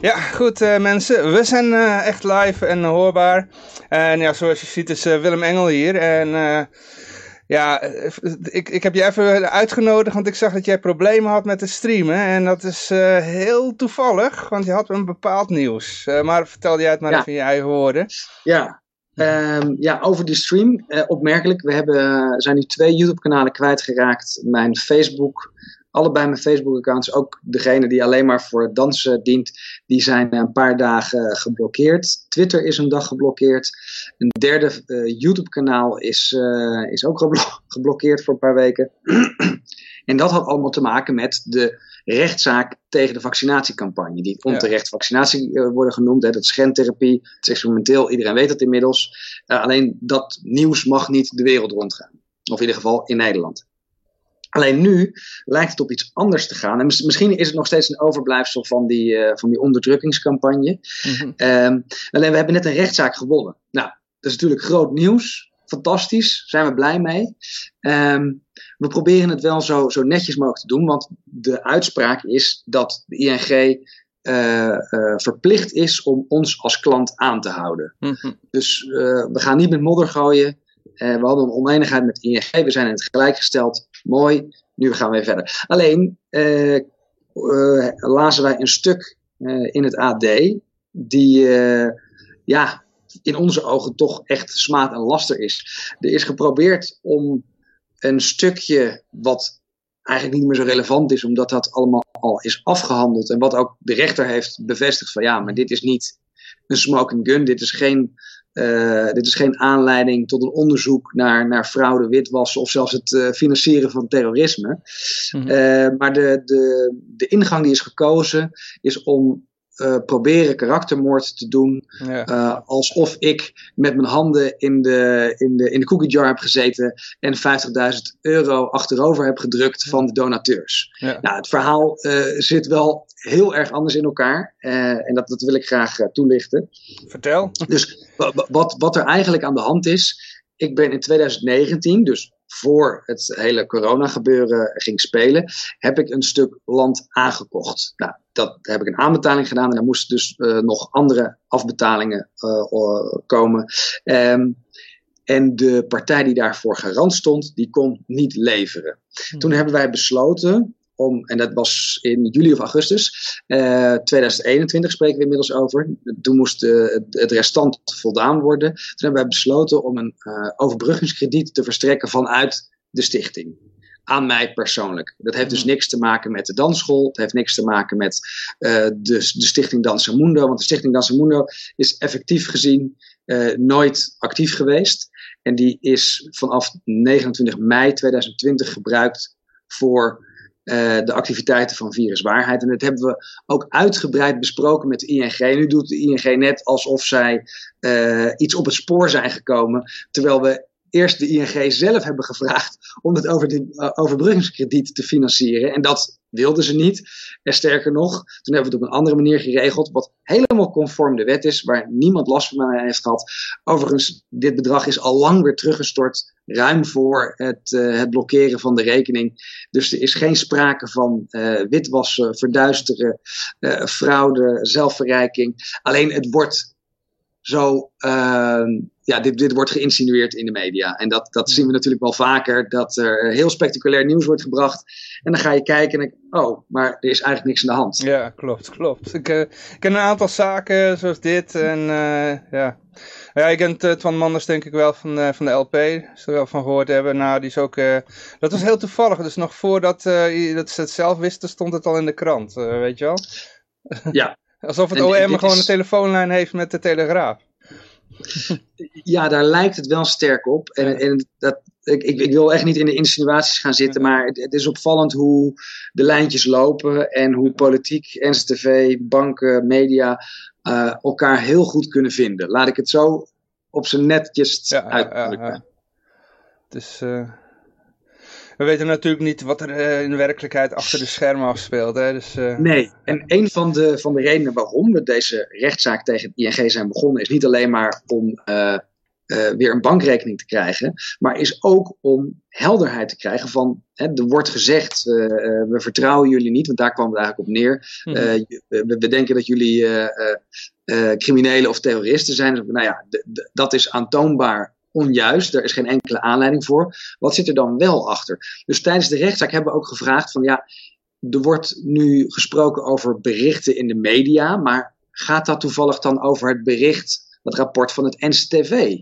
Ja, goed uh, mensen. We zijn uh, echt live en hoorbaar. En ja, zoals je ziet is uh, Willem Engel hier. En ja, ik, ik heb je even uitgenodigd, want ik zag dat jij problemen had met het streamen. En dat is heel toevallig, want je had een bepaald nieuws. maar vertel jij het maar ja. even in je eigen woorden. Ja, um, ja over die stream. opmerkelijk, we hebben, zijn nu twee YouTube kanalen kwijtgeraakt. Mijn Facebook allebei mijn Facebook-accounts, ook degene die alleen maar voor dansen dient, die zijn een paar dagen geblokkeerd. Twitter is een dag geblokkeerd. Een derde uh, YouTube-kanaal is, uh, is ook geblo geblokkeerd voor een paar weken. en dat had allemaal te maken met de rechtszaak tegen de vaccinatiecampagne. Die onterecht ja. vaccinatie uh, worden genoemd. Hè. Dat is gentherapie, het is experimenteel, iedereen weet het inmiddels. alleen dat nieuws mag niet de wereld rondgaan. Of in ieder geval in Nederland. Alleen nu lijkt het op iets anders te gaan. En misschien is het nog steeds een overblijfsel van die, uh, van die onderdrukkingscampagne. Mm -hmm. um, alleen we hebben net een rechtszaak gewonnen. Nou, dat is natuurlijk groot nieuws. Fantastisch, zijn we blij mee. Um, we proberen het wel zo, zo netjes mogelijk te doen, want de uitspraak is dat de ING uh, uh, verplicht is om ons als klant aan te houden. Mm -hmm. Dus we gaan niet met modder gooien. we hadden een oneenigheid met ING, we zijn in het gelijk gesteld. Mooi, nu gaan we verder. Alleen uh, lazen wij een stuk uh, in het AD die ja, in onze ogen toch echt smaad en laster is. Er is geprobeerd om een stukje wat eigenlijk niet meer zo relevant is, omdat dat allemaal al is afgehandeld en wat ook de rechter heeft bevestigd van ja, maar dit is niet een smoking gun, dit is geen uh, dit is geen aanleiding tot een onderzoek naar, naar fraude, witwassen of zelfs het uh, financieren van terrorisme. Mm -hmm. uh, maar de, de, de ingang die is gekozen is om proberen karaktermoord te doen. Ja. alsof ik met mijn handen in de, in de, in de cookie jar heb gezeten en 50.000 euro achterover heb gedrukt van de donateurs. Ja. Nou, het verhaal zit wel heel erg anders in elkaar. en dat, dat wil ik graag toelichten. Vertel. Dus wat, wat er eigenlijk aan de hand is. Ik ben in 2019, dus voor het hele corona-gebeuren ging spelen, heb ik een stuk land aangekocht. Nou, dat heb ik een aanbetaling gedaan en daar moesten dus uh, nog andere afbetalingen uh, komen. Um, en de partij die daarvoor garant stond, die kon niet leveren. Hmm. Toen hebben wij besloten om, en dat was in juli of augustus uh, 2021 spreken we inmiddels over. Toen moest uh, het restant voldaan worden. Toen hebben wij besloten om een uh, overbruggingskrediet te verstrekken vanuit de stichting. Aan mij persoonlijk. Dat heeft dus niks te maken met de dansschool. Het heeft niks te maken met uh, de, de stichting Dansamundo. Want de stichting Dansamundo is effectief gezien nooit actief geweest. En die is vanaf 29 mei 2020 gebruikt voor uh, de activiteiten van viruswaarheid. En dat hebben we ook uitgebreid besproken met de ING. Nu doet de ING net alsof zij uh, iets op het spoor zijn gekomen. Terwijl we eerst de ING zelf hebben gevraagd om het over de uh, overbruggingskrediet te financieren. En dat wilden ze niet. En sterker nog, toen hebben we het op een andere manier geregeld, wat helemaal conform de wet is, waar niemand last van heeft gehad. Overigens, dit bedrag is al lang weer teruggestort, ruim voor het, uh, het blokkeren van de rekening. Dus er is geen sprake van uh, witwassen, verduisteren, fraude, zelfverrijking. Alleen het wordt zo, uh, ja, dit, dit wordt geïnsinueerd in de media. En dat, dat zien we natuurlijk wel vaker, dat er heel spectaculair nieuws wordt gebracht. En dan ga je kijken en denk oh, maar er is eigenlijk niks aan de hand. Ja, klopt, klopt. Ik, uh, ik ken een aantal zaken zoals dit en uh, ja... Ja, je kent uh, Twan Manders denk ik wel van, uh, van de LP, ze er wel van gehoord hebben. Nou, die is ook, uh, dat was heel toevallig, dus nog voordat dat ze het zelf wisten, stond het al in de krant, weet je wel? Ja. Alsof het en, OM gewoon is... een telefoonlijn heeft met de Telegraaf. Ja, daar lijkt het wel sterk op. En, en dat, ik, ik, wil echt niet in de insinuaties gaan zitten, maar het, het, is opvallend hoe de lijntjes lopen en hoe politiek, NCTV, banken, media uh, elkaar heel goed kunnen vinden. Laat ik het zo op zijn netjes ja, uitdrukken. Ja, ja. Dus uh, we weten natuurlijk niet wat er uh, in de werkelijkheid achter de schermen afspeelt. Hè? Dus, nee, en een van de, van de redenen waarom we deze rechtszaak tegen het ING zijn begonnen, is niet alleen maar om uh, weer een bankrekening te krijgen, maar is ook om helderheid te krijgen van, hè, er wordt gezegd, uh, we vertrouwen jullie niet, want daar kwam het eigenlijk op neer. Mm -hmm. we, we, denken dat jullie criminelen of terroristen zijn. Nou ja, dat is aantoonbaar onjuist. Er is geen enkele aanleiding voor. Wat zit er dan wel achter? Dus tijdens de rechtszaak hebben we ook gevraagd van ja, er wordt nu gesproken over berichten in de media, maar gaat dat toevallig dan over het bericht, het rapport van het NCTV?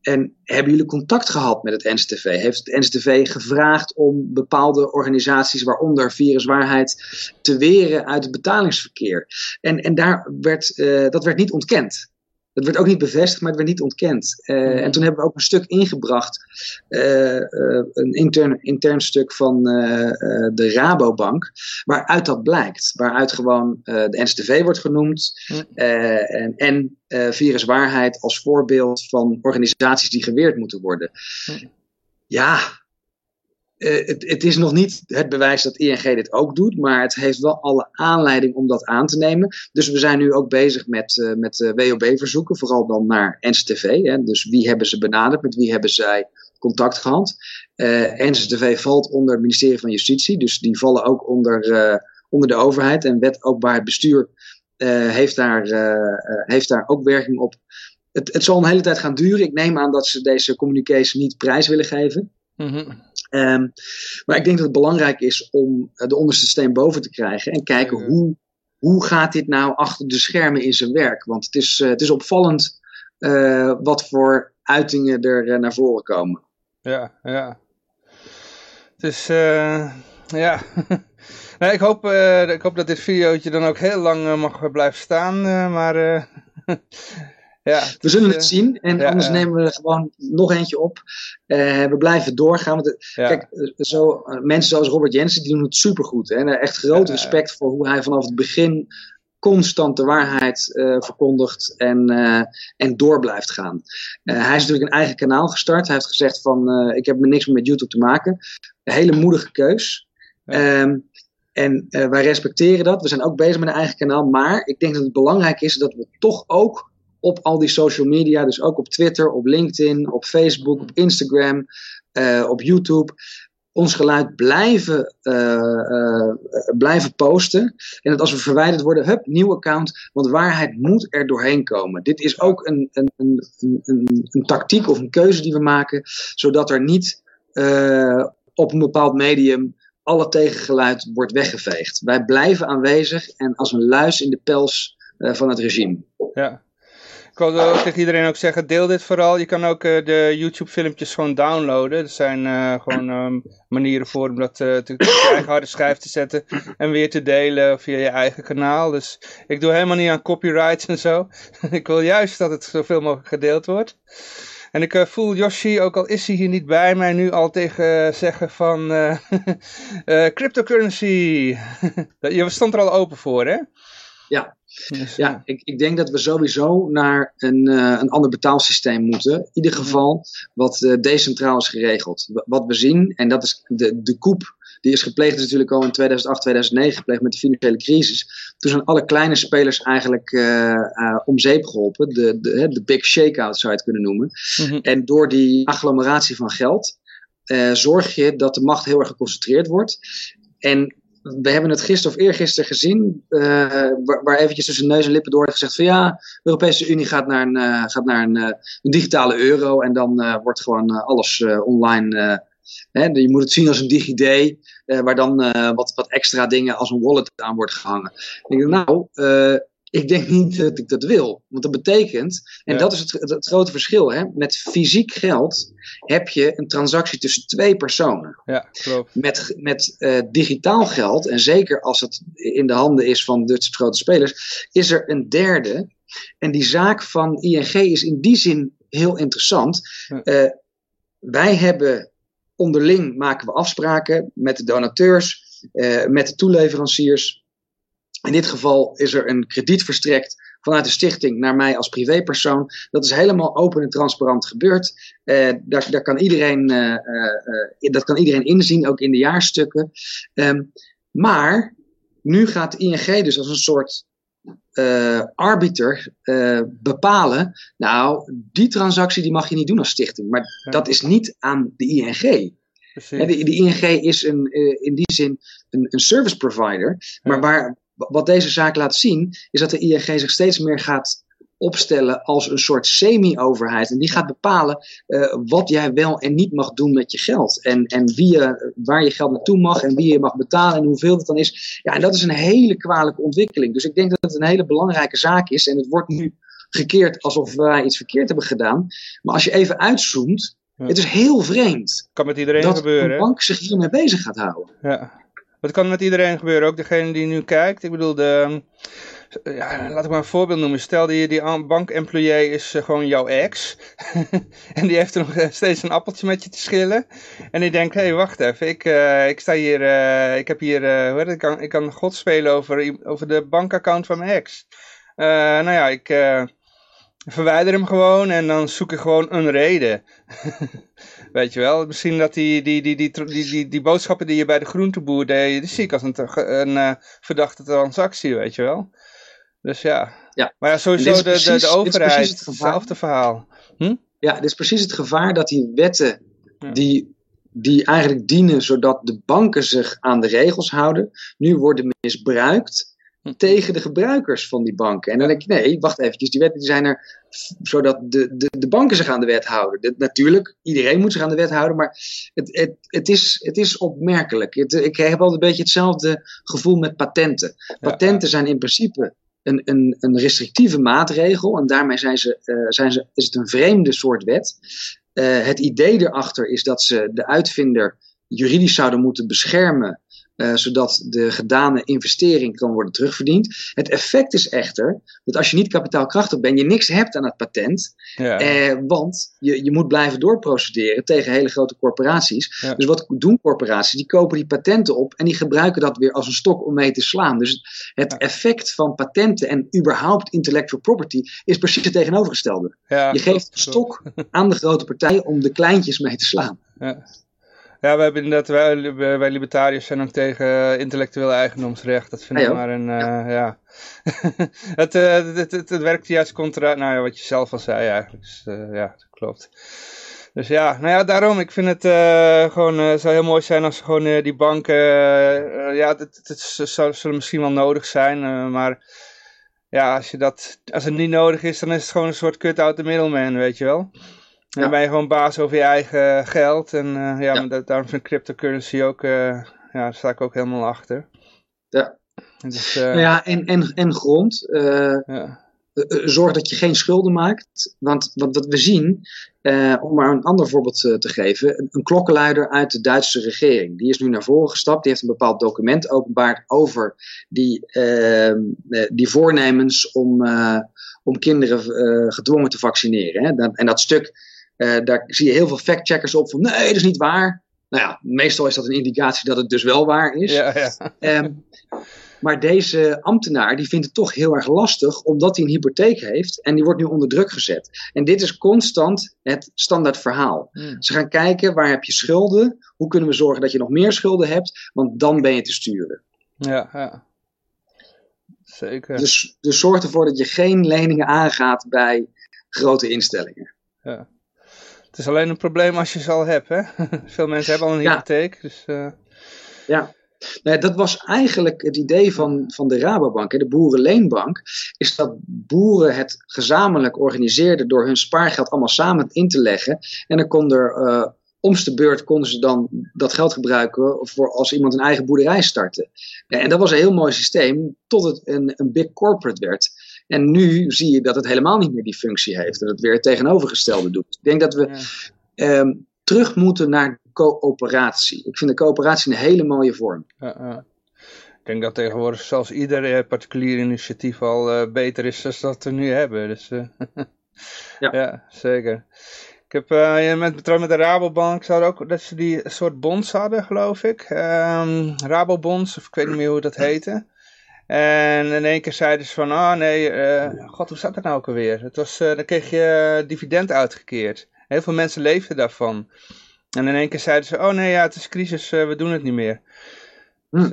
En hebben jullie contact gehad met het NCTV? Heeft het NCTV gevraagd om bepaalde organisaties, waaronder Viruswaarheid, te weren uit het betalingsverkeer? En, en daar werd, uh, dat werd niet ontkend. Dat werd ook niet bevestigd, maar het werd niet ontkend. Uh, En toen hebben we ook een stuk ingebracht, uh, uh, een intern, intern stuk van de Rabobank, waaruit dat blijkt. Waaruit gewoon de NCTV wordt genoemd en, en viruswaarheid als voorbeeld van organisaties die geweerd moeten worden. Ja, uh, het, het, is nog niet het bewijs dat ING dit ook doet, maar het heeft wel alle aanleiding om dat aan te nemen. Dus we zijn nu ook bezig met, uh, met uh, WOB-verzoeken, vooral dan naar NCTV. Hè. Dus wie hebben ze benaderd, met wie hebben zij contact gehad. NCTV valt onder het ministerie van Justitie, dus die vallen ook onder, onder de overheid. En wet openbaar bestuur heeft, daar, heeft daar ook werking op. Het, het zal een hele tijd gaan duren. Ik neem aan dat ze deze communication niet prijs willen geven. Mm. Um, maar ik denk dat het belangrijk is om eh, de onderste steen boven te krijgen en kijken hoe, hoe gaat dit nou achter de schermen in zijn werk. Want het is, uh, het is opvallend uh, wat voor uitingen er uh, naar voren komen. Ja, ja. Dus ja. nou, ik, hoop, ik hoop dat dit videootje dan ook heel lang mag blijven staan. maar ja, we zullen het zien en anders nemen we er gewoon nog eentje op. Uh, we blijven doorgaan. Want Kijk, eh, zo, uh, mensen zoals Robert Jensen die doen het supergoed. En echt groot respect voor hoe hij vanaf het begin constant de waarheid uh, verkondigt en, en door blijft gaan. hij is natuurlijk een eigen kanaal gestart. Hij heeft gezegd van ik heb me niks meer met YouTube te maken. Een hele moedige keus. Um, en wij respecteren dat. We zijn ook bezig met een eigen kanaal. Maar ik denk dat het belangrijk is dat we toch ook op al die social media, dus ook op Twitter, op LinkedIn, op Facebook, op Instagram, uh, op YouTube, ons geluid blijven, uh, uh, blijven posten. En dat als we verwijderd worden, hup, nieuw account, want waarheid moet er doorheen komen. Dit is ook een, een, een, een, een tactiek of een keuze die we maken, zodat er niet op een bepaald medium alle tegengeluid wordt weggeveegd. Wij blijven aanwezig en als een luis in de pels van het regime. Ja, ik wil tegen iedereen ook zeggen, deel dit vooral. Je kan ook uh, de YouTube filmpjes gewoon downloaden. Er zijn uh, gewoon um, manieren voor om dat uh, te, je eigen harde schijf te zetten. En weer te delen via je eigen kanaal. Dus ik doe helemaal niet aan copyrights en zo. ik wil juist dat het zoveel mogelijk gedeeld wordt. En ik voel Yoshi, ook al is hij hier niet bij mij, nu al tegen zeggen van cryptocurrency. Je stond er al open voor, hè? Ja, ja, ik, ik denk dat we sowieso naar een, uh, een ander betaalsysteem moeten. In ieder geval wat uh, decentraal is geregeld. Wat we zien, en dat is de, de koep, die is gepleegd natuurlijk al in 2008, 2009, gepleegd met de financiële crisis. Toen zijn alle kleine spelers eigenlijk uh, om zeep geholpen. De, de, de big shakeout zou je het kunnen noemen. Mm -hmm. En door die agglomeratie van geld zorg je dat de macht heel erg geconcentreerd wordt. En we hebben het gisteren of eergisteren gezien, uh, waar, eventjes tussen neus en lippen door gezegd van ja, de Europese Unie gaat naar een, uh, gaat naar een, uh, een, digitale euro en dan wordt gewoon alles online. Hè, je moet het zien als een DigiD, waar dan wat, wat extra dingen als een wallet aan wordt gehangen. Ik denk, nou, ik denk niet dat ik dat wil. Want dat betekent, en ja. dat is het, het, grote verschil, hè? met fysiek geld heb je een transactie tussen twee personen. Ja, klopt. Met, met uh, digitaal geld, en zeker als het in de handen is van dit soort grote spelers, is er een derde. En die zaak van ING is in die zin heel interessant. Ja. Uh, wij hebben onderling maken we afspraken met de donateurs, uh, met de toeleveranciers in dit geval is er een krediet verstrekt vanuit de stichting naar mij als privépersoon. Dat is helemaal open en transparant gebeurd. Uh, daar, daar kan iedereen, uh, uh, dat kan iedereen inzien, ook in de jaarstukken. Um, maar nu gaat de ING dus als een soort arbiter bepalen, nou, die transactie die mag je niet doen als stichting. Maar ja. dat is niet aan de ING. De, de, ING is een, in die zin een, een service provider. Ja. Maar waar, wat deze zaak laat zien, is dat de ING zich steeds meer gaat opstellen als een soort semi-overheid. En die gaat bepalen uh, wat jij wel en niet mag doen met je geld. En, en wie je, waar je geld naartoe mag en wie je mag betalen en hoeveel het dan is. Ja, en dat is een hele kwalijke ontwikkeling. Dus ik denk dat het een hele belangrijke zaak is. En het wordt nu gekeerd alsof wij iets verkeerd hebben gedaan. Maar als je even uitzoomt, ja. het is heel vreemd. Kan met iedereen dat gebeuren. Dat een bank zich hiermee bezig gaat houden. Ja. Het kan met iedereen gebeuren, ook degene die nu kijkt. Ik bedoel, de, ja, laat ik maar een voorbeeld noemen. Stel die, die bankemployee is uh, gewoon jouw ex. en die heeft er nog steeds een appeltje met je te schillen. En die denkt, hé, hey, wacht even. Ik, ik sta hier, ik heb hier, hoe heet het, ik kan, ik kan god spelen over, over de bankaccount van mijn ex. nou ja, ik verwijder hem gewoon en dan zoek ik gewoon een reden. Weet je wel, misschien dat die, die, die, die, die, die, die boodschappen die je bij de groenteboer deed, die zie ik als een, een uh, verdachte transactie, weet je wel. Dus ja. ja. Maar ja, sowieso de, precies, de, de overheid, het hetzelfde verhaal. Hm? Ja, dit is precies het gevaar dat die wetten ja. die, die eigenlijk dienen zodat de banken zich aan de regels houden, nu worden misbruikt tegen de gebruikers van die banken. En dan denk je, nee, wacht eventjes, die wetten die zijn er zodat de, de, de banken zich aan de wet houden. Natuurlijk, iedereen moet zich aan de wet houden, maar het, het, het, is, het is opmerkelijk. Het, ik heb altijd een beetje hetzelfde gevoel met patenten. Patenten zijn in principe een, een, een restrictieve maatregel en daarmee zijn ze, uh, zijn ze, is het een vreemde soort wet. Uh, het idee erachter is dat ze de uitvinder juridisch zouden moeten beschermen uh, zodat de gedane investering kan worden terugverdiend. Het effect is echter dat als je niet kapitaalkrachtig bent, je niks hebt aan het patent. Ja. Uh, want je, je moet blijven doorprocederen tegen hele grote corporaties. Ja. Dus wat doen corporaties? Die kopen die patenten op en die gebruiken dat weer als een stok om mee te slaan. Dus het ja. effect van patenten en überhaupt intellectual property is precies het tegenovergestelde. je geeft een stok aan de grote partij om de kleintjes mee te slaan. Ja, we hebben inderdaad, wij, wij libertariërs zijn ook tegen intellectueel eigendomsrecht. Dat vind ik maar een, uh, ja. ja. het, uh, het, het, het, werkt juist contra, nou ja, wat je zelf al zei eigenlijk. Dus, uh, ja, dat klopt. Dus ja, nou ja, daarom, ik vind het gewoon, het zou heel mooi zijn als gewoon die banken, ja, het, het, zou, zullen misschien wel nodig zijn, maar ja, als, je dat, als het niet nodig is, dan is het gewoon een soort cut-out the middleman, weet je wel. En dan ben je gewoon baas over je eigen geld. En uh, ja, ja. Dat, daarom vind ik cryptocurrency ook, uh, ja, daar sta ik ook helemaal achter. Ja. Dus, uh, nou ja, en, en, en grond. Ja. Zorg dat je geen schulden maakt. Want wat, wat we zien, om maar een ander voorbeeld te geven, een, een klokkenluider uit de Duitse regering. Die is nu naar voren gestapt, die heeft een bepaald document openbaard over die, ehm, die voornemens om, om kinderen gedwongen te vaccineren. Hè. En dat stuk uh, daar zie je heel veel factcheckers op van nee, dat is niet waar. Nou ja, meestal is dat een indicatie dat het dus wel waar is. Ja, ja. Um, maar deze ambtenaar die vindt het toch heel erg lastig omdat hij een hypotheek heeft en die wordt nu onder druk gezet. En dit is constant het standaard verhaal. Hmm. Ze gaan kijken waar heb je schulden, hoe kunnen we zorgen dat je nog meer schulden hebt, want dan ben je te sturen. Ja, ja. Zeker. Dus, dus zorg ervoor dat je geen leningen aangaat bij grote instellingen. Ja. Het is alleen een probleem als je ze al hebt, hè? Veel mensen hebben al een hypotheek, ja. dus... Uh... Ja, Nee, dat was eigenlijk het idee van, van de Rabobank, de Boerenleenbank, is dat boeren het gezamenlijk organiseerden door hun spaargeld allemaal samen in te leggen. En dan kon er, uh, om's de beurt konden ze dan dat geld gebruiken voor als iemand een eigen boerderij startte. En dat was een heel mooi systeem, tot het een, een big corporate werd. En nu zie je dat het helemaal niet meer die functie heeft. En het weer het tegenovergestelde doet. Ik denk dat we ja. um, terug moeten naar coöperatie. Ik vind de coöperatie een hele mooie vorm. Ja, ja. Ik denk dat tegenwoordig zelfs ieder uh, particulier initiatief al uh, beter is dan dat we nu hebben. Dus, uh, ja. ja. zeker. Ik heb met, met de Rabobank zouden ook dat ze die soort bonds hadden, geloof ik. Um, Rabobonds, of ik weet niet meer hoe dat heette. En in één keer zeiden ze van, ah oh, nee, uh, god, hoe zat dat nou ook alweer? Het was, uh, dan kreeg je dividend uitgekeerd. Heel veel mensen leefden daarvan. En in één keer zeiden ze, oh nee, ja, het is crisis, uh, we doen het niet meer. Hm. Dus,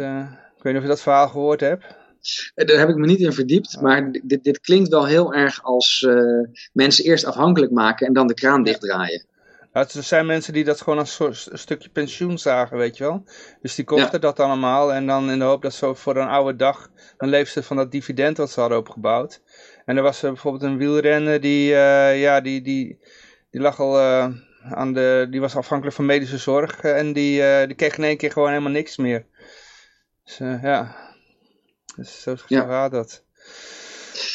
ik weet niet of je dat verhaal gehoord hebt. daar heb ik me niet in verdiept. Maar dit, dit klinkt wel heel erg als mensen eerst afhankelijk maken en dan de kraan dichtdraaien. Er zijn mensen die dat gewoon als een stukje pensioen zagen, weet je wel. Dus die kochten dat allemaal en dan in de hoop dat ze voor een oude dag, dan leefden ze van dat dividend wat ze hadden opgebouwd. En er was uh, bijvoorbeeld een wielrenner die, uh, ja, die, die, die lag al uh, aan de, die was afhankelijk van medische zorg en die, die kreeg in één keer gewoon helemaal niks meer. Dus ja, dus zo ja. gaat dat.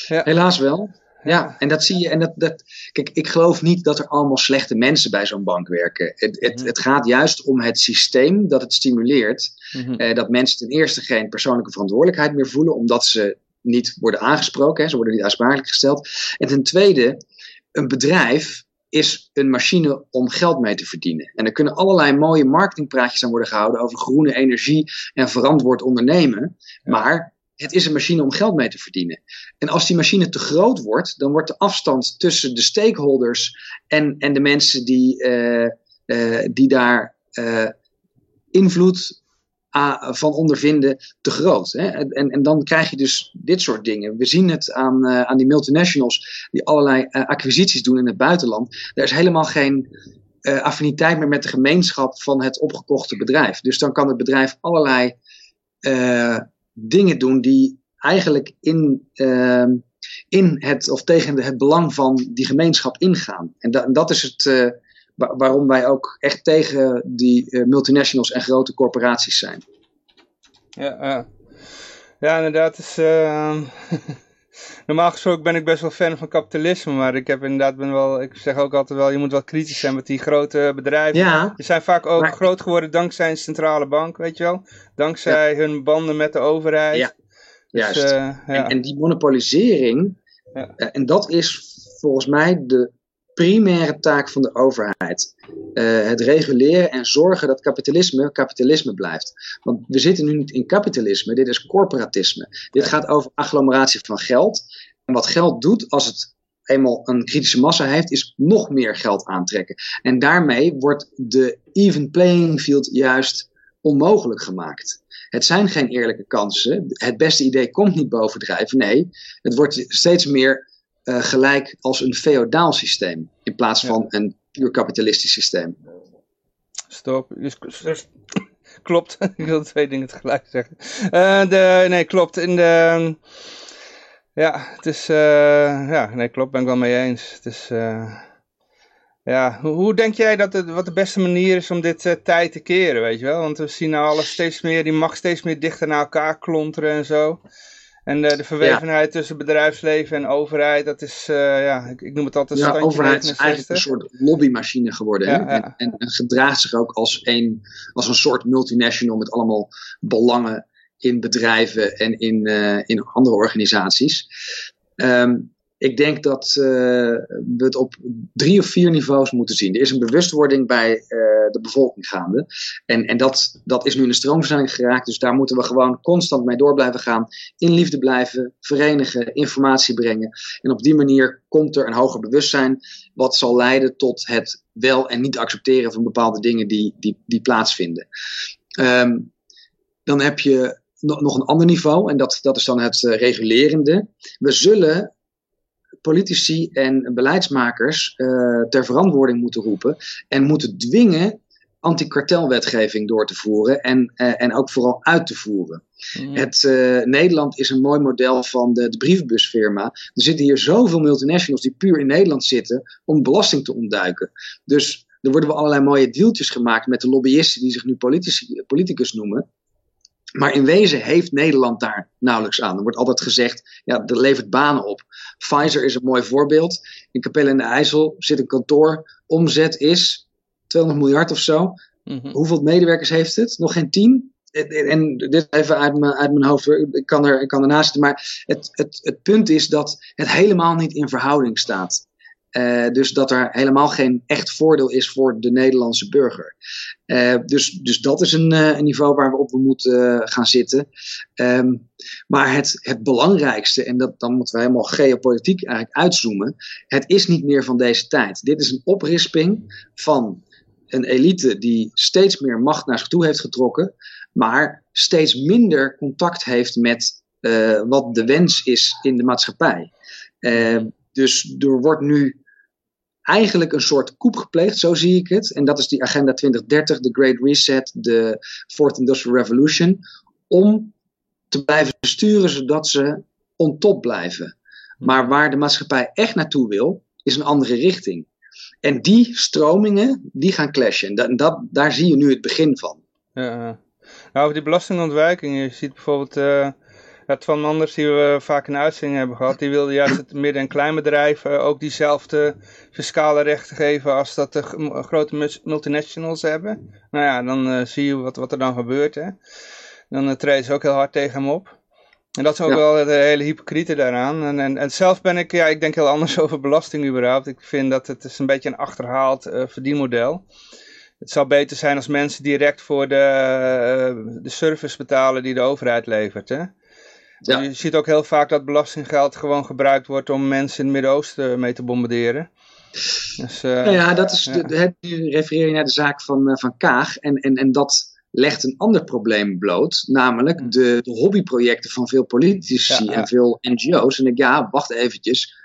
Ja. Helaas wel. Ja, en dat zie je. En dat, dat, kijk, ik geloof niet dat er allemaal slechte mensen bij zo'n bank werken. Het, het, mhm. het gaat juist om het systeem dat het stimuleert. Mhm. eh, dat mensen ten eerste geen persoonlijke verantwoordelijkheid meer voelen, omdat ze niet worden aangesproken. Hè, ze worden niet aansprakelijk gesteld. En ten tweede, een bedrijf is een machine om geld mee te verdienen. En er kunnen allerlei mooie marketingpraatjes aan worden gehouden over groene energie en verantwoord ondernemen. Maar het is een machine om geld mee te verdienen. En als die machine te groot wordt, dan wordt de afstand tussen de stakeholders en, en de mensen die, uh, uh, die daar uh, invloed van ondervinden te groot. Hè? En, en dan krijg je dus dit soort dingen. We zien het aan, aan die multinationals die allerlei acquisities doen in het buitenland. Er is helemaal geen affiniteit meer met de gemeenschap van het opgekochte bedrijf. Dus dan kan het bedrijf allerlei dingen doen die eigenlijk in, uh, in het of tegen het belang van die gemeenschap ingaan. En, da dat is het waarom wij ook echt tegen die uh, multinationals en grote corporaties zijn. Ja, ja inderdaad. Is, ehm, normaal gesproken ben ik best wel fan van kapitalisme, maar ik heb inderdaad ben wel, ik zeg ook altijd wel, je moet wel kritisch zijn met die grote bedrijven. Ja, die zijn vaak ook groot geworden dankzij een centrale bank, weet je wel. Dankzij hun banden met de overheid. Ja, dus, juist. Uh, ja. en, en, die monopolisering. Uh, en dat is volgens mij de primaire taak van de overheid. Uh, het reguleren en zorgen dat kapitalisme kapitalisme blijft. Want we zitten nu niet in kapitalisme, dit is corporatisme. Dit gaat over agglomeratie van geld. En wat geld doet als het eenmaal een kritische massa heeft, is nog meer geld aantrekken. En daarmee wordt de even playing field juist onmogelijk gemaakt. Het zijn geen eerlijke kansen. Het beste idee komt niet bovendrijven. Nee, het wordt steeds meer uh, gelijk als een feodaal systeem. In plaats van een puur kapitalistisch systeem. Stop. Dus, dus klopt. ik wil twee dingen tegelijk zeggen. Uh, de, nee, klopt. In de, ja, het is, uh, ja, nee, klopt, ben ik wel mee eens. Het is, ja, hoe, hoe, denk jij dat het, wat de beste manier is om dit uh, tijd te keren, weet je wel? Want we zien nou alles steeds meer, die mag steeds meer dichter naar elkaar klonteren en zo. En de, de verwevenheid tussen bedrijfsleven en overheid, dat is, uh, ja, ik, ik, noem het altijd Ja, overheid is eigenlijk een soort lobbymachine geworden. Ja, En, en, en, gedraagt zich ook als een, als een soort multinational met allemaal belangen in bedrijven en in, uh, in andere organisaties. Um, ik denk dat uh, we het op drie of vier niveaus moeten zien. Er is een bewustwording bij uh, de bevolking gaande. En, en dat, dat is nu in de stroomversnelling geraakt. Dus daar moeten we gewoon constant mee door blijven gaan. In liefde blijven, verenigen, informatie brengen. En op die manier komt er een hoger bewustzijn. Wat zal leiden tot het wel en niet accepteren van bepaalde dingen die, die, die plaatsvinden. Um, dan heb je nog een ander niveau. En dat, dat is dan het uh, regulerende. We zullen politici en beleidsmakers uh, ter verantwoording moeten roepen en moeten dwingen anti-kartelwetgeving door te voeren en, uh, en ook vooral uit te voeren. Mm. Het, uh, Nederland is een mooi model van de, de brievenbusfirma. Er zitten hier zoveel multinationals die puur in Nederland zitten om belasting te ontduiken. Dus er worden wel allerlei mooie deeltjes gemaakt met de lobbyisten die zich nu politici, politicus noemen. Maar in wezen heeft Nederland daar nauwelijks aan. Er wordt altijd gezegd, ja, dat levert banen op. Pfizer is een mooi voorbeeld. In Capelle in de IJssel zit een kantoor. Omzet is 200 miljard of zo. Mhm. Hoeveel medewerkers heeft het? Nog geen tien? En dit even uit mijn, uit mijn hoofd, ik kan, er, ik kan ernaast zitten. Maar het, het, het punt is dat het helemaal niet in verhouding staat. Uh, dus dat er helemaal geen echt voordeel is voor de Nederlandse burger. Uh, dus, dus dat is een, uh, een, niveau waar we op moeten gaan zitten. Um, maar het, het belangrijkste, en dat, dan moeten we helemaal geopolitiek eigenlijk uitzoomen. Het is niet meer van deze tijd. Dit is een oprisping van een elite die steeds meer macht naar zich toe heeft getrokken. Maar steeds minder contact heeft met wat de wens is in de maatschappij. Dus er wordt nu eigenlijk een soort koep gepleegd, zo zie ik het. En dat is die Agenda 2030, de Great Reset, de Fourth Industrial Revolution. Om te blijven sturen zodat ze on top blijven. Maar waar de maatschappij echt naartoe wil, is een andere richting. En die stromingen, die gaan clashen. En dat, dat, daar zie je nu het begin van. Ja, nou, over die belastingontwijking, je ziet bijvoorbeeld... Uh ja, Twan Manders, die we vaak in uitzending hebben gehad, die wilde juist het midden- en kleinbedrijven ook diezelfde fiscale rechten geven als dat de grote multinationals hebben. Nou ja, dan uh, zie je wat, wat er dan gebeurt. Hè. Dan uh, treden ze ook heel hard tegen hem op. En dat is ook wel de hele hypocriete daaraan. En, en, en, zelf ben ik, ja, ik denk heel anders over belasting überhaupt. Ik vind dat het is een beetje een achterhaald verdienmodel. Het zou beter zijn als mensen direct voor de, de service betalen die de overheid levert. Hè? Ja. Je ziet ook heel vaak dat belastinggeld gewoon gebruikt wordt om mensen in het Midden-Oosten mee te bombarderen. Dus, uh, nou ja, dat is ja. De, nu refereer je naar de zaak van, uh, van Kaag. En, en, en dat legt een ander probleem bloot. Namelijk hm. de, de hobbyprojecten van veel politici ja, en veel NGO's. En ik ja, wacht eventjes.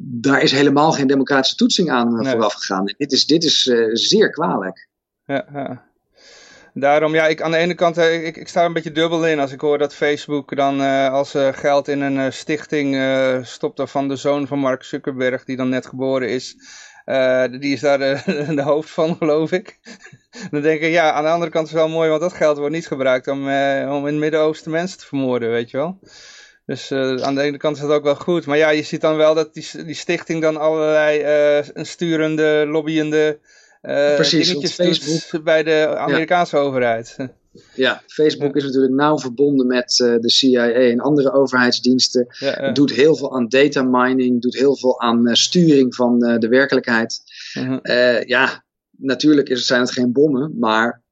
Daar is helemaal geen democratische toetsing aan nee. vooraf gegaan. Dit is, dit is uh, zeer kwalijk. Ja, ja daarom, ja, ik, aan de ene kant, eh, ik, ik sta een beetje dubbel in als ik hoor dat Facebook dan uh, als uh, geld in een stichting stopt van de zoon van Mark Zuckerberg, die dan net geboren is. die is daar de, de, hoofd van, geloof ik. dan denk ik, ja, aan de andere kant is het wel mooi, want dat geld wordt niet gebruikt om, om in het Midden-Oosten mensen te vermoorden, weet je wel. Dus aan de ene kant is dat ook wel goed. Maar ja, je ziet dan wel dat die, die stichting dan allerlei een sturende, lobbyende uh, Precies, Facebook bij de Amerikaanse overheid. Ja, Facebook is natuurlijk nauw verbonden met uh, de CIA en andere overheidsdiensten. Ja, Doet heel veel aan data mining, doet heel veel aan uh, sturing van de werkelijkheid. -huh. ja, natuurlijk is, zijn het geen bommen, maar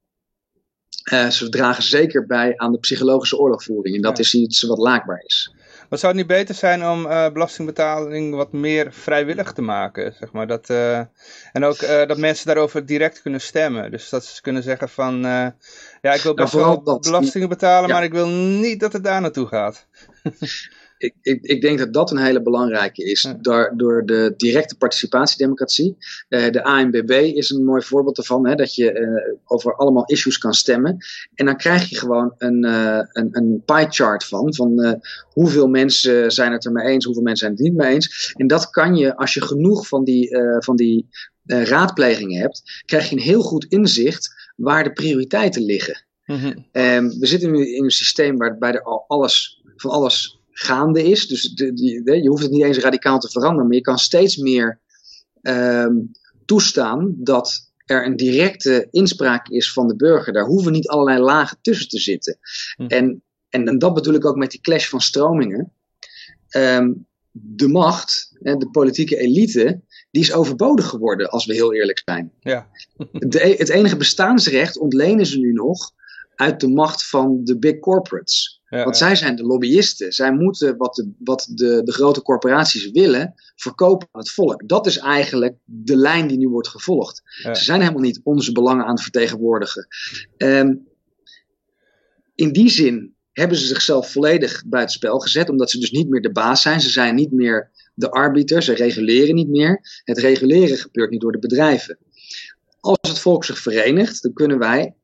ze dragen zeker bij aan de psychologische oorlogvoering. En dat is iets wat laakbaar is. Maar zou het niet beter zijn om uh, belastingbetaling wat meer vrijwillig te maken? Zeg maar? dat, uh, en ook uh, dat mensen daarover direct kunnen stemmen. Dus dat ze kunnen zeggen van, ja ik wil best nou, wel belastingen betalen, ja. maar ik wil niet dat het daar naartoe gaat. ik, ik, ik, denk dat dat een hele belangrijke is. Ja. Door, door de directe participatiedemocratie. Uh, de ANBB is een mooi voorbeeld ervan. Hè, dat je uh, over allemaal issues kan stemmen. En dan krijg je gewoon een, uh, een, een pie chart van. Van hoeveel mensen zijn het er mee eens, hoeveel mensen zijn het niet mee eens. En dat kan je, als je genoeg van die, van die raadplegingen hebt, krijg je een heel goed inzicht waar de prioriteiten liggen. Mm -hmm. um, we zitten nu in een systeem waarbij er al alles, van alles gaande is. Dus de, die, je hoeft het niet eens radicaal te veranderen, maar je kan steeds meer um, toestaan dat er een directe inspraak is van de burger. Daar hoeven niet allerlei lagen tussen te zitten. Hm. En, en, en, dat bedoel ik ook met die clash van stromingen. Um, de macht, de politieke elite, die is overbodig geworden, als we heel eerlijk zijn. Ja. de, e-, het enige bestaansrecht ontlenen ze nu nog uit de macht van de big corporates. Ja, Want zij zijn de lobbyisten. Zij moeten wat, de, wat de, de grote corporaties willen verkopen aan het volk. Dat is eigenlijk de lijn die nu wordt gevolgd. Ja. Ze zijn helemaal niet onze belangen aan het vertegenwoordigen. Um, in die zin hebben ze zichzelf volledig buitenspel gezet, omdat ze dus niet meer de baas zijn. Ze zijn niet meer de arbiter, ze reguleren niet meer. Het reguleren gebeurt niet door de bedrijven. Als het volk zich verenigt, dan kunnen wij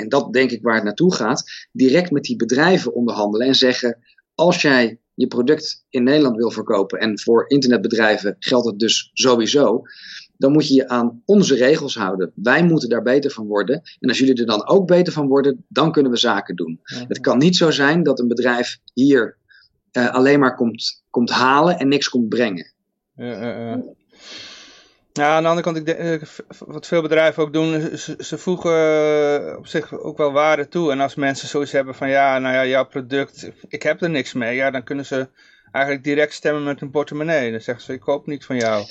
en dat denk ik waar het naartoe gaat, direct met die bedrijven onderhandelen en zeggen: als jij je product in Nederland wil verkopen en voor internetbedrijven geldt het dus sowieso, dan moet je je aan onze regels houden. Wij moeten daar beter van worden. En als jullie er dan ook beter van worden, dan kunnen we zaken doen. Het kan niet zo zijn dat een bedrijf hier uh, alleen maar komt, komt halen en niks komt brengen. Uh, ja, aan de andere kant, ik eh, wat veel bedrijven ook doen, ze, ze, voegen eh, op zich ook wel waarde toe. En als mensen zoiets hebben van, ja, nou ja, jouw product, ik heb er niks mee. Ja, dan kunnen ze eigenlijk direct stemmen met hun portemonnee. Dan zeggen ze, ik koop niet van jou.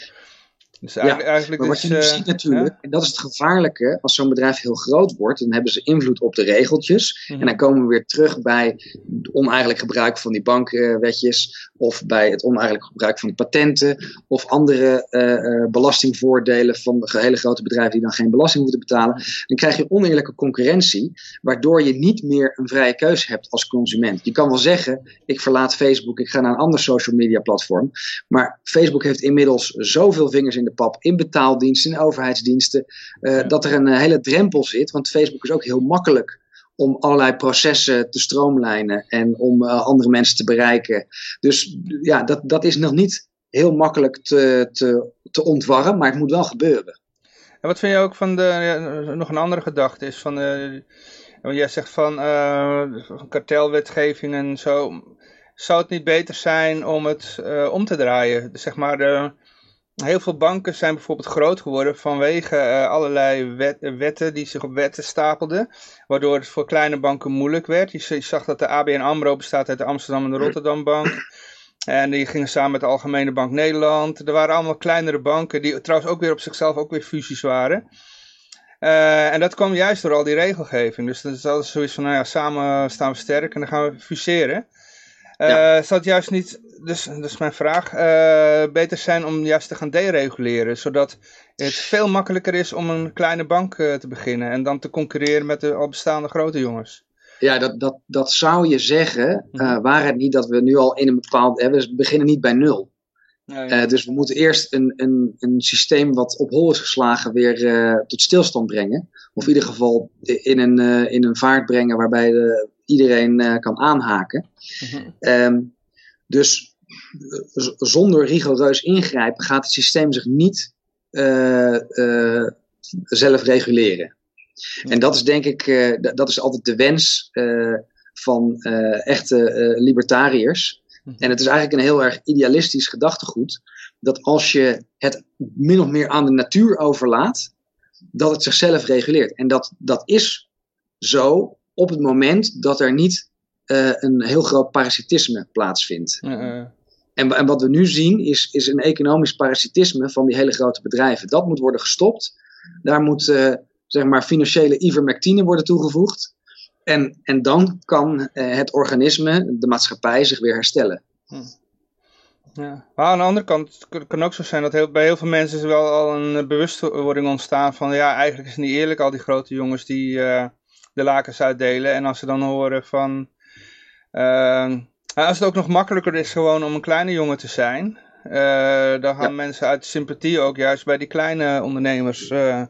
Dus eigenlijk, eigenlijk maar wat je nu ziet natuurlijk, en dat is het gevaarlijke, als zo'n bedrijf heel groot wordt, dan hebben ze invloed op de regeltjes. En dan mhm. komen we weer terug bij het oneigenlijk gebruik van die bankwetjes, of bij het oneigenlijk gebruik van patenten, of andere uh, belastingvoordelen van hele grote bedrijven die dan geen belasting moeten betalen. Dan krijg je oneerlijke concurrentie, waardoor je niet meer een vrije keuze hebt als consument. Je kan wel zeggen, ik verlaat Facebook, ik ga naar een ander social media platform, maar Facebook heeft inmiddels zoveel vingers in de pap in betaaldiensten, in overheidsdiensten, uh, dat er een eh, hele drempel zit. Want Facebook is ook heel makkelijk om allerlei processen te stroomlijnen en om uh, andere mensen te bereiken. Dus ja, dat, dat is nog niet heel makkelijk te, te, te ontwarren, maar het moet wel gebeuren. En wat vind je ook van de, ja, nog een andere gedachte is van, uh, jij zegt van kartelwetgeving en zo, zou het niet beter zijn om het om te draaien? Dus zeg maar de, Heel veel banken zijn bijvoorbeeld groot geworden vanwege uh, allerlei wet, wetten die zich op wetten stapelden. Waardoor het voor kleine banken moeilijk werd. Je, zag dat de ABN AMRO bestaat uit de Amsterdam en de Rotterdam Bank. En die gingen samen met de Algemene Bank Nederland. Er waren allemaal kleinere banken die trouwens ook weer op zichzelf ook weer fusies waren. Uh, en dat kwam juist door al die regelgeving. Dus dat is altijd zoiets van, nou ja, samen staan we sterk en dan gaan we fuseren. Uh, ja. Het juist niet dus, dus mijn vraag, uh, beter zijn om juist te gaan dereguleren, zodat het veel makkelijker is om een kleine bank uh, te beginnen en dan te concurreren met de al bestaande grote jongens. Ja, dat, dat, dat zou je zeggen, uh, waar het niet dat we nu al in een bepaald, hè, we beginnen niet bij nul. Nee. dus we moeten eerst een, een, een systeem wat op hol is geslagen weer tot stilstand brengen. Of in ieder geval in een, in een vaart brengen waarbij de, iedereen kan aanhaken. Mm -hmm. Dus zonder rigoureus ingrijpen gaat het systeem zich niet uh, uh, zelf reguleren. En dat is denk ik, uh, dat is altijd de wens van echte libertariërs. Hm. En het is eigenlijk een heel erg idealistisch gedachtegoed. Dat als je het min of meer aan de natuur overlaat, dat het zichzelf reguleert. En dat, dat is zo op het moment dat er niet uh, een heel groot parasitisme plaatsvindt. En, en, wat we nu zien is, is een economisch parasitisme van die hele grote bedrijven. Dat moet worden gestopt. Daar moet uh, zeg maar financiële ivermectine worden toegevoegd. En, en dan kan uh, het organisme, de maatschappij, zich weer herstellen. Hm. Ja. Maar aan de andere kant kan het ook zo zijn dat heel, bij heel veel mensen is wel al een bewustwording ontstaan van ja, eigenlijk is het niet eerlijk al die grote jongens die uh, de lakens uitdelen. En als ze dan horen van als het ook nog makkelijker is gewoon om een kleine jongen te zijn, uh, dan gaan mensen uit sympathie ook juist bij die kleine ondernemers. Uh...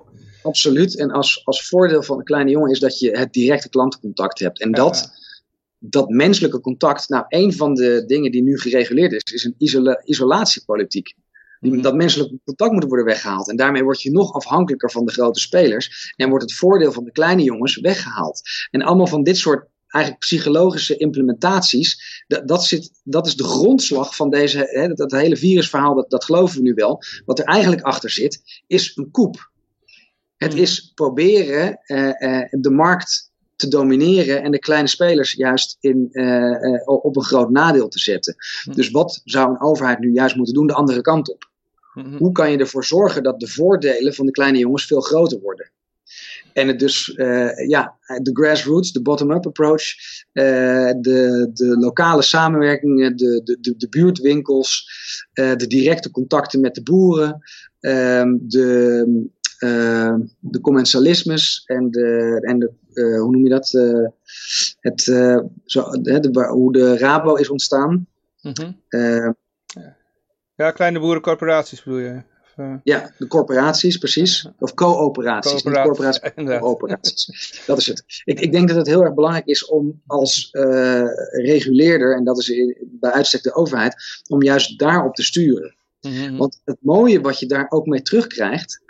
Absoluut. En als, als voordeel van een kleine jongen is dat je het directe klantencontact hebt. En dat, dat menselijke contact, nou, een van de dingen die nu gereguleerd is, is een isola isolatiepolitiek. Die, dat menselijk contact moet worden weggehaald. En daarmee word je nog afhankelijker van de grote spelers. En wordt het voordeel van de kleine jongens weggehaald. En allemaal van dit soort eigenlijk psychologische implementaties. Dat, dat, zit, dat is de grondslag van deze, hè, dat, hele virusverhaal, dat, dat geloven we nu wel. Wat er eigenlijk achter zit, is een koep. Het hmm. is proberen uh, uh, de markt te domineren en de kleine spelers juist in, uh, op een groot nadeel te zetten. Hmm. Dus wat zou een overheid nu juist moeten doen de andere kant op? Hmm. Hoe kan je ervoor zorgen dat de voordelen van de kleine jongens veel groter worden? En het dus, uh, ja, de grassroots, de bottom-up approach, uh, de, de lokale samenwerkingen, de, de, de, buurtwinkels, uh, de directe contacten met de boeren, ehm, de, de commensalismes en, de, en de, hoe noem je dat, het, zo, de, hoe de Rabo is ontstaan. Mm -hmm. ja, kleine boerencorporaties bedoel je? Eh, ja, de corporaties, precies. Of coöperaties. Coöperaties, niet coöperaties. dat is het. Ik, ik denk dat het heel erg belangrijk is om als uh, reguleerder, en dat is bij uitstek de overheid, om juist daarop te sturen. Mhm. Want het mooie wat je daar ook mee terugkrijgt,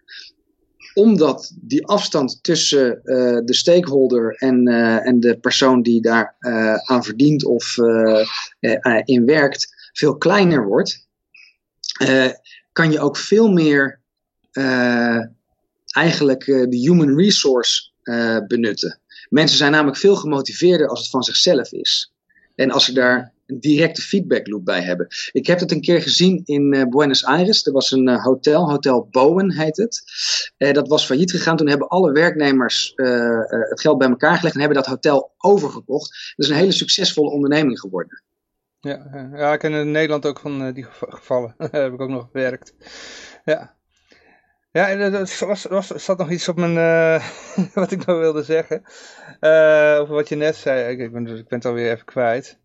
omdat die afstand tussen uh, de stakeholder en, uh, en de persoon die daar uh, aan verdient of in werkt, veel kleiner wordt, kan je ook veel meer uh, eigenlijk uh, de human resource uh, benutten. Mensen zijn namelijk veel gemotiveerder als het van zichzelf is. En als ze daar een directe feedback loop bij hebben. Ik heb het een keer gezien in Buenos Aires. Er was een hotel, Hotel Bowen heet het. dat was failliet gegaan. Toen hebben alle werknemers het geld bij elkaar gelegd en hebben dat hotel overgekocht. Dat is een hele succesvolle onderneming geworden. Ja, ja, ik ken in Nederland ook van die gevallen. Daar heb ik ook nog gewerkt. Ja. Ja, er was, was, zat nog iets op mijn, uh, wat ik nou wilde zeggen. Uh, over wat je net zei. Ik, ik, ben, ik ben het alweer even kwijt.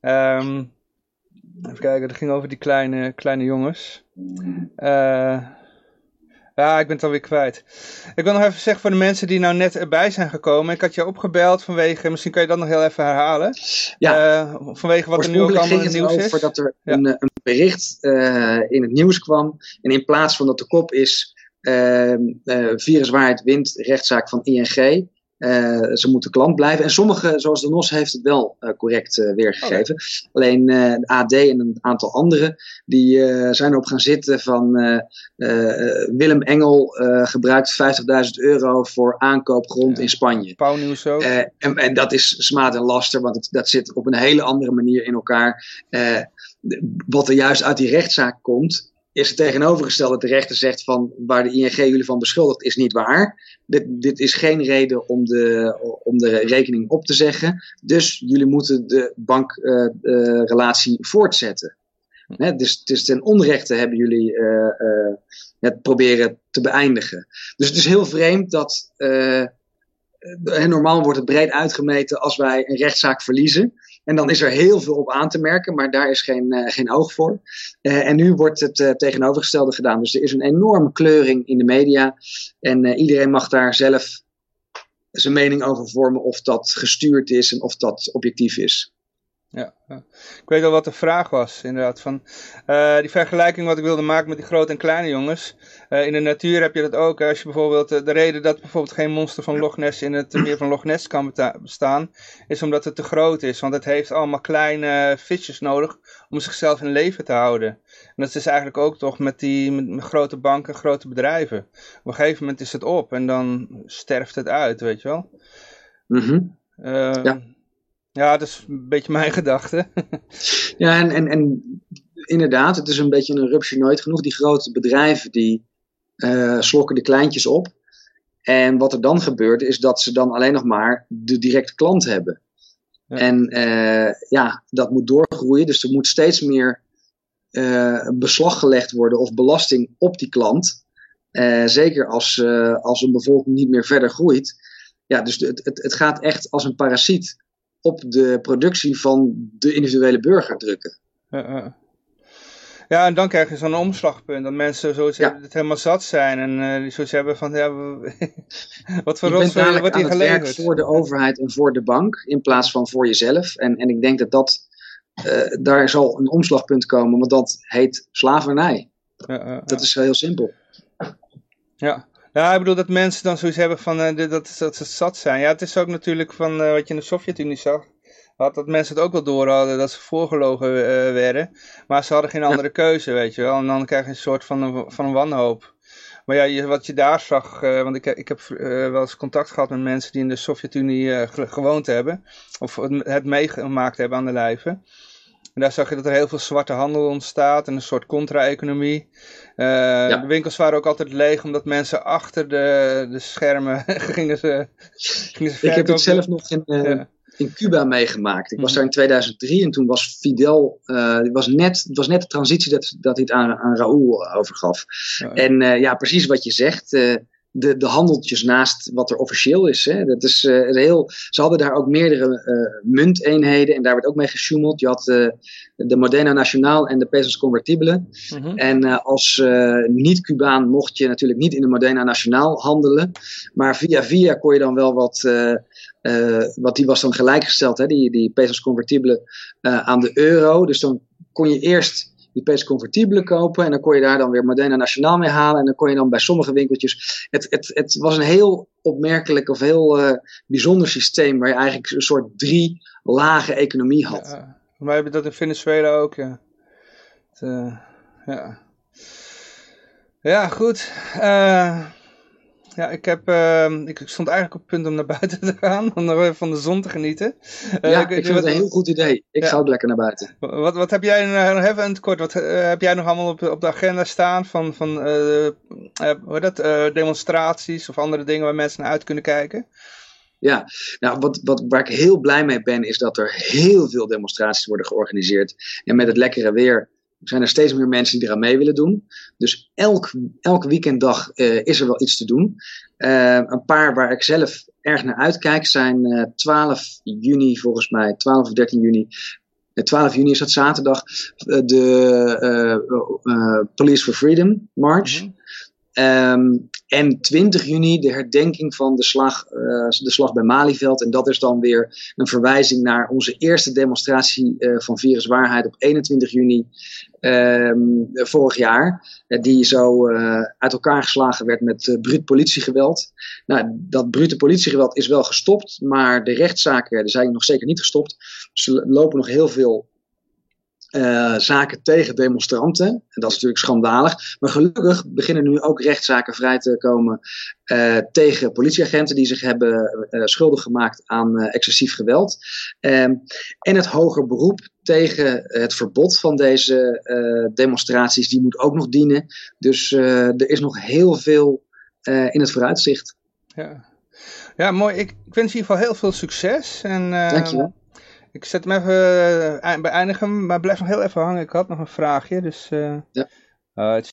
Um, even kijken, het ging over die kleine, kleine jongens. Uh, ja, ik ben het alweer kwijt. Ik wil nog even zeggen voor de mensen die nou net erbij zijn gekomen. Ik had je opgebeld vanwege, misschien kan je dat nog heel even herhalen. Ja. Uh, vanwege wat er nu ook allemaal in het nieuws is. Voordat er een, een, bericht uh, in het nieuws kwam. En in plaats van dat de kop is uh, wint rechtszaak van ING. Uh, ze moeten klant blijven. En sommige, zoals de NOS, heeft het wel uh, correct uh, weergegeven. Okay. Alleen de AD en een aantal anderen, die zijn erop gaan zitten van Willem Engel gebruikt 50.000 euro voor aankoopgrond ja. in Spanje. Pauwnieuws ook. En, en, dat is smaad en laster, want het, dat zit op een hele andere manier in elkaar. wat er juist uit die rechtszaak komt, is het tegenovergestelde. De rechter zegt van waar de ING jullie van beschuldigt is niet waar. Dit, dit is geen reden om de, om de rekening op te zeggen. Dus jullie moeten de bankrelatie voortzetten. Hè, dus, dus ten onrechte hebben jullie uh, uh, het proberen te beëindigen. Dus het is heel vreemd dat. normaal wordt het breed uitgemeten als wij een rechtszaak verliezen. En dan is er heel veel op aan te merken, maar daar is geen, uh, geen oog voor. Uh, en nu wordt het uh, tegenovergestelde gedaan. Dus er is een enorme kleuring in de media. En iedereen mag daar zelf zijn mening over vormen of dat gestuurd is en of dat objectief is. Ja, ja, ik weet al wat de vraag was, inderdaad. Van, uh, die vergelijking wat ik wilde maken met die grote en kleine jongens. Uh, in de natuur heb je dat ook. Als je bijvoorbeeld, uh, de reden dat bijvoorbeeld geen monster van Loch Ness in het meer van Loch Ness kan bestaan, is omdat het te groot is. Want het heeft allemaal kleine visjes nodig om zichzelf in leven te houden. En dat is eigenlijk ook toch met die met, met grote banken, grote bedrijven. Op een gegeven moment is het op en dan sterft het uit, weet je wel. Mm ja. Ja, dat is een beetje mijn gedachte. ja, en, en, en inderdaad, het is een beetje een rupsje nooit genoeg. Die grote bedrijven die uh, slokken de kleintjes op. En wat er dan gebeurt, is dat ze dan alleen nog maar de directe klant hebben. Ja. En uh, ja, dat moet doorgroeien. Dus er moet steeds meer uh, beslag gelegd worden of belasting op die klant. zeker als, als een bevolking niet meer verder groeit. Ja, dus het, het, het gaat echt als een parasiet op de productie van de individuele burger drukken. Ja, ja en dan krijg je zo'n omslagpunt. Dat mensen zoiets ja. het helemaal zat zijn. En uh, die zoiets hebben van, ja, wat voor rotzooi wordt hier geleverd? Het voor de overheid en voor de bank. In plaats van voor jezelf. En, en ik denk dat dat, uh, daar zal een omslagpunt komen. Want dat heet slavernij. Ja, dat is heel simpel. Ja. Ja, ik bedoel dat mensen dan zoiets hebben van uh, dat, dat ze zat zijn. Ja, het is ook natuurlijk van uh, wat je in de Sovjet-Unie zag. Had dat mensen het ook wel door hadden dat ze voorgelogen uh, werden. Maar ze hadden geen andere ja. keuze, weet je wel. En dan krijg je een soort van een, van een wanhoop. Maar ja, je, wat je daar zag, want ik, ik heb wel eens contact gehad met mensen die in de Sovjet-Unie gewoond hebben. Of het meegemaakt hebben aan de lijve. En daar zag je dat er heel veel zwarte handel ontstaat en een soort contra-economie. Uh, ja. De winkels waren ook altijd leeg omdat mensen achter de, de schermen gingen ze, gingen ze Ik heb het zelf nog in, uh, ja. in Cuba meegemaakt. Ik was daar in 2003 en toen was Fidel, uh, was net, het was net de transitie dat, dat hij het aan, aan Raúl overgaf. Ja. En ja, precies wat je zegt de, de handeltjes naast wat er officieel is. Hè. Dat is uh, heel, ze hadden daar ook meerdere uh, munteenheden en daar werd ook mee gesjoemeld. Je had uh, de Modena Nacional en de pesos convertible. Mm -hmm. En als niet-Cubaan mocht je natuurlijk niet in de Modena Nacional handelen. Maar via via kon je dan wel wat, wat die was dan gelijkgesteld, hè, die, die pesos aan de euro. Dus dan kon je eerst die peso convertibele kopen. En dan kon je daar dan weer Modena Nationaal mee halen. En dan kon je dan bij sommige winkeltjes. Het, het, het was een heel opmerkelijk of heel uh, bijzonder systeem. Waar je eigenlijk een soort drie lage economie had. Wij hebben dat in Venezuela ook, ja. Het, uh, ja. Ja, goed. Uh, Ja, ik, heb, uh, ik stond eigenlijk op het punt om naar buiten te gaan, om van de zon te genieten. Uh, ja, ik, ik vind het een heel goed idee. Ik ja. ga ook lekker naar buiten. Wat, wat heb jij nog even in het kort, wat uh, heb jij nog allemaal op, op de agenda staan van, van hoe dat, demonstraties of andere dingen waar mensen naar uit kunnen kijken? Ja, nou, wat, wat, waar ik heel blij mee ben, is dat er heel veel demonstraties worden georganiseerd. En met het lekkere weer zijn er steeds meer mensen die eraan mee willen doen. Dus elk, elke weekenddag uh, is er wel iets te doen. Uh, een paar waar ik zelf erg naar uitkijk zijn uh, 12 juni, volgens mij, 12 of 13 juni. 12 juni is dat zaterdag, de Police for Freedom March. -hmm. En 20 juni de herdenking van de slag, uh, de slag bij Malieveld. En dat is dan weer een verwijzing naar onze eerste demonstratie uh, van viruswaarheid op 21 juni um, vorig jaar. Uh, die zo uit elkaar geslagen werd met bruut politiegeweld. Nou, dat brute politiegeweld is wel gestopt, maar de rechtszaken zijn nog zeker niet gestopt. Dus er lopen nog heel veel uh, zaken tegen demonstranten. En dat is natuurlijk schandalig. Maar gelukkig beginnen nu ook rechtszaken vrij te komen uh, tegen politieagenten die zich hebben uh, schuldig gemaakt aan excessief geweld. Um, en het hoger beroep tegen het verbod van deze demonstraties, die moet ook nog dienen. Dus er is nog heel veel in het vooruitzicht. Ja. Ja, mooi. Ik, ik wens in ieder geval heel veel succes. En, Dankjewel. Ik zet hem even uh, beëindigen, maar blijf nog heel even hangen. Ik had nog een vraagje, dus... Uh, ja. Uh,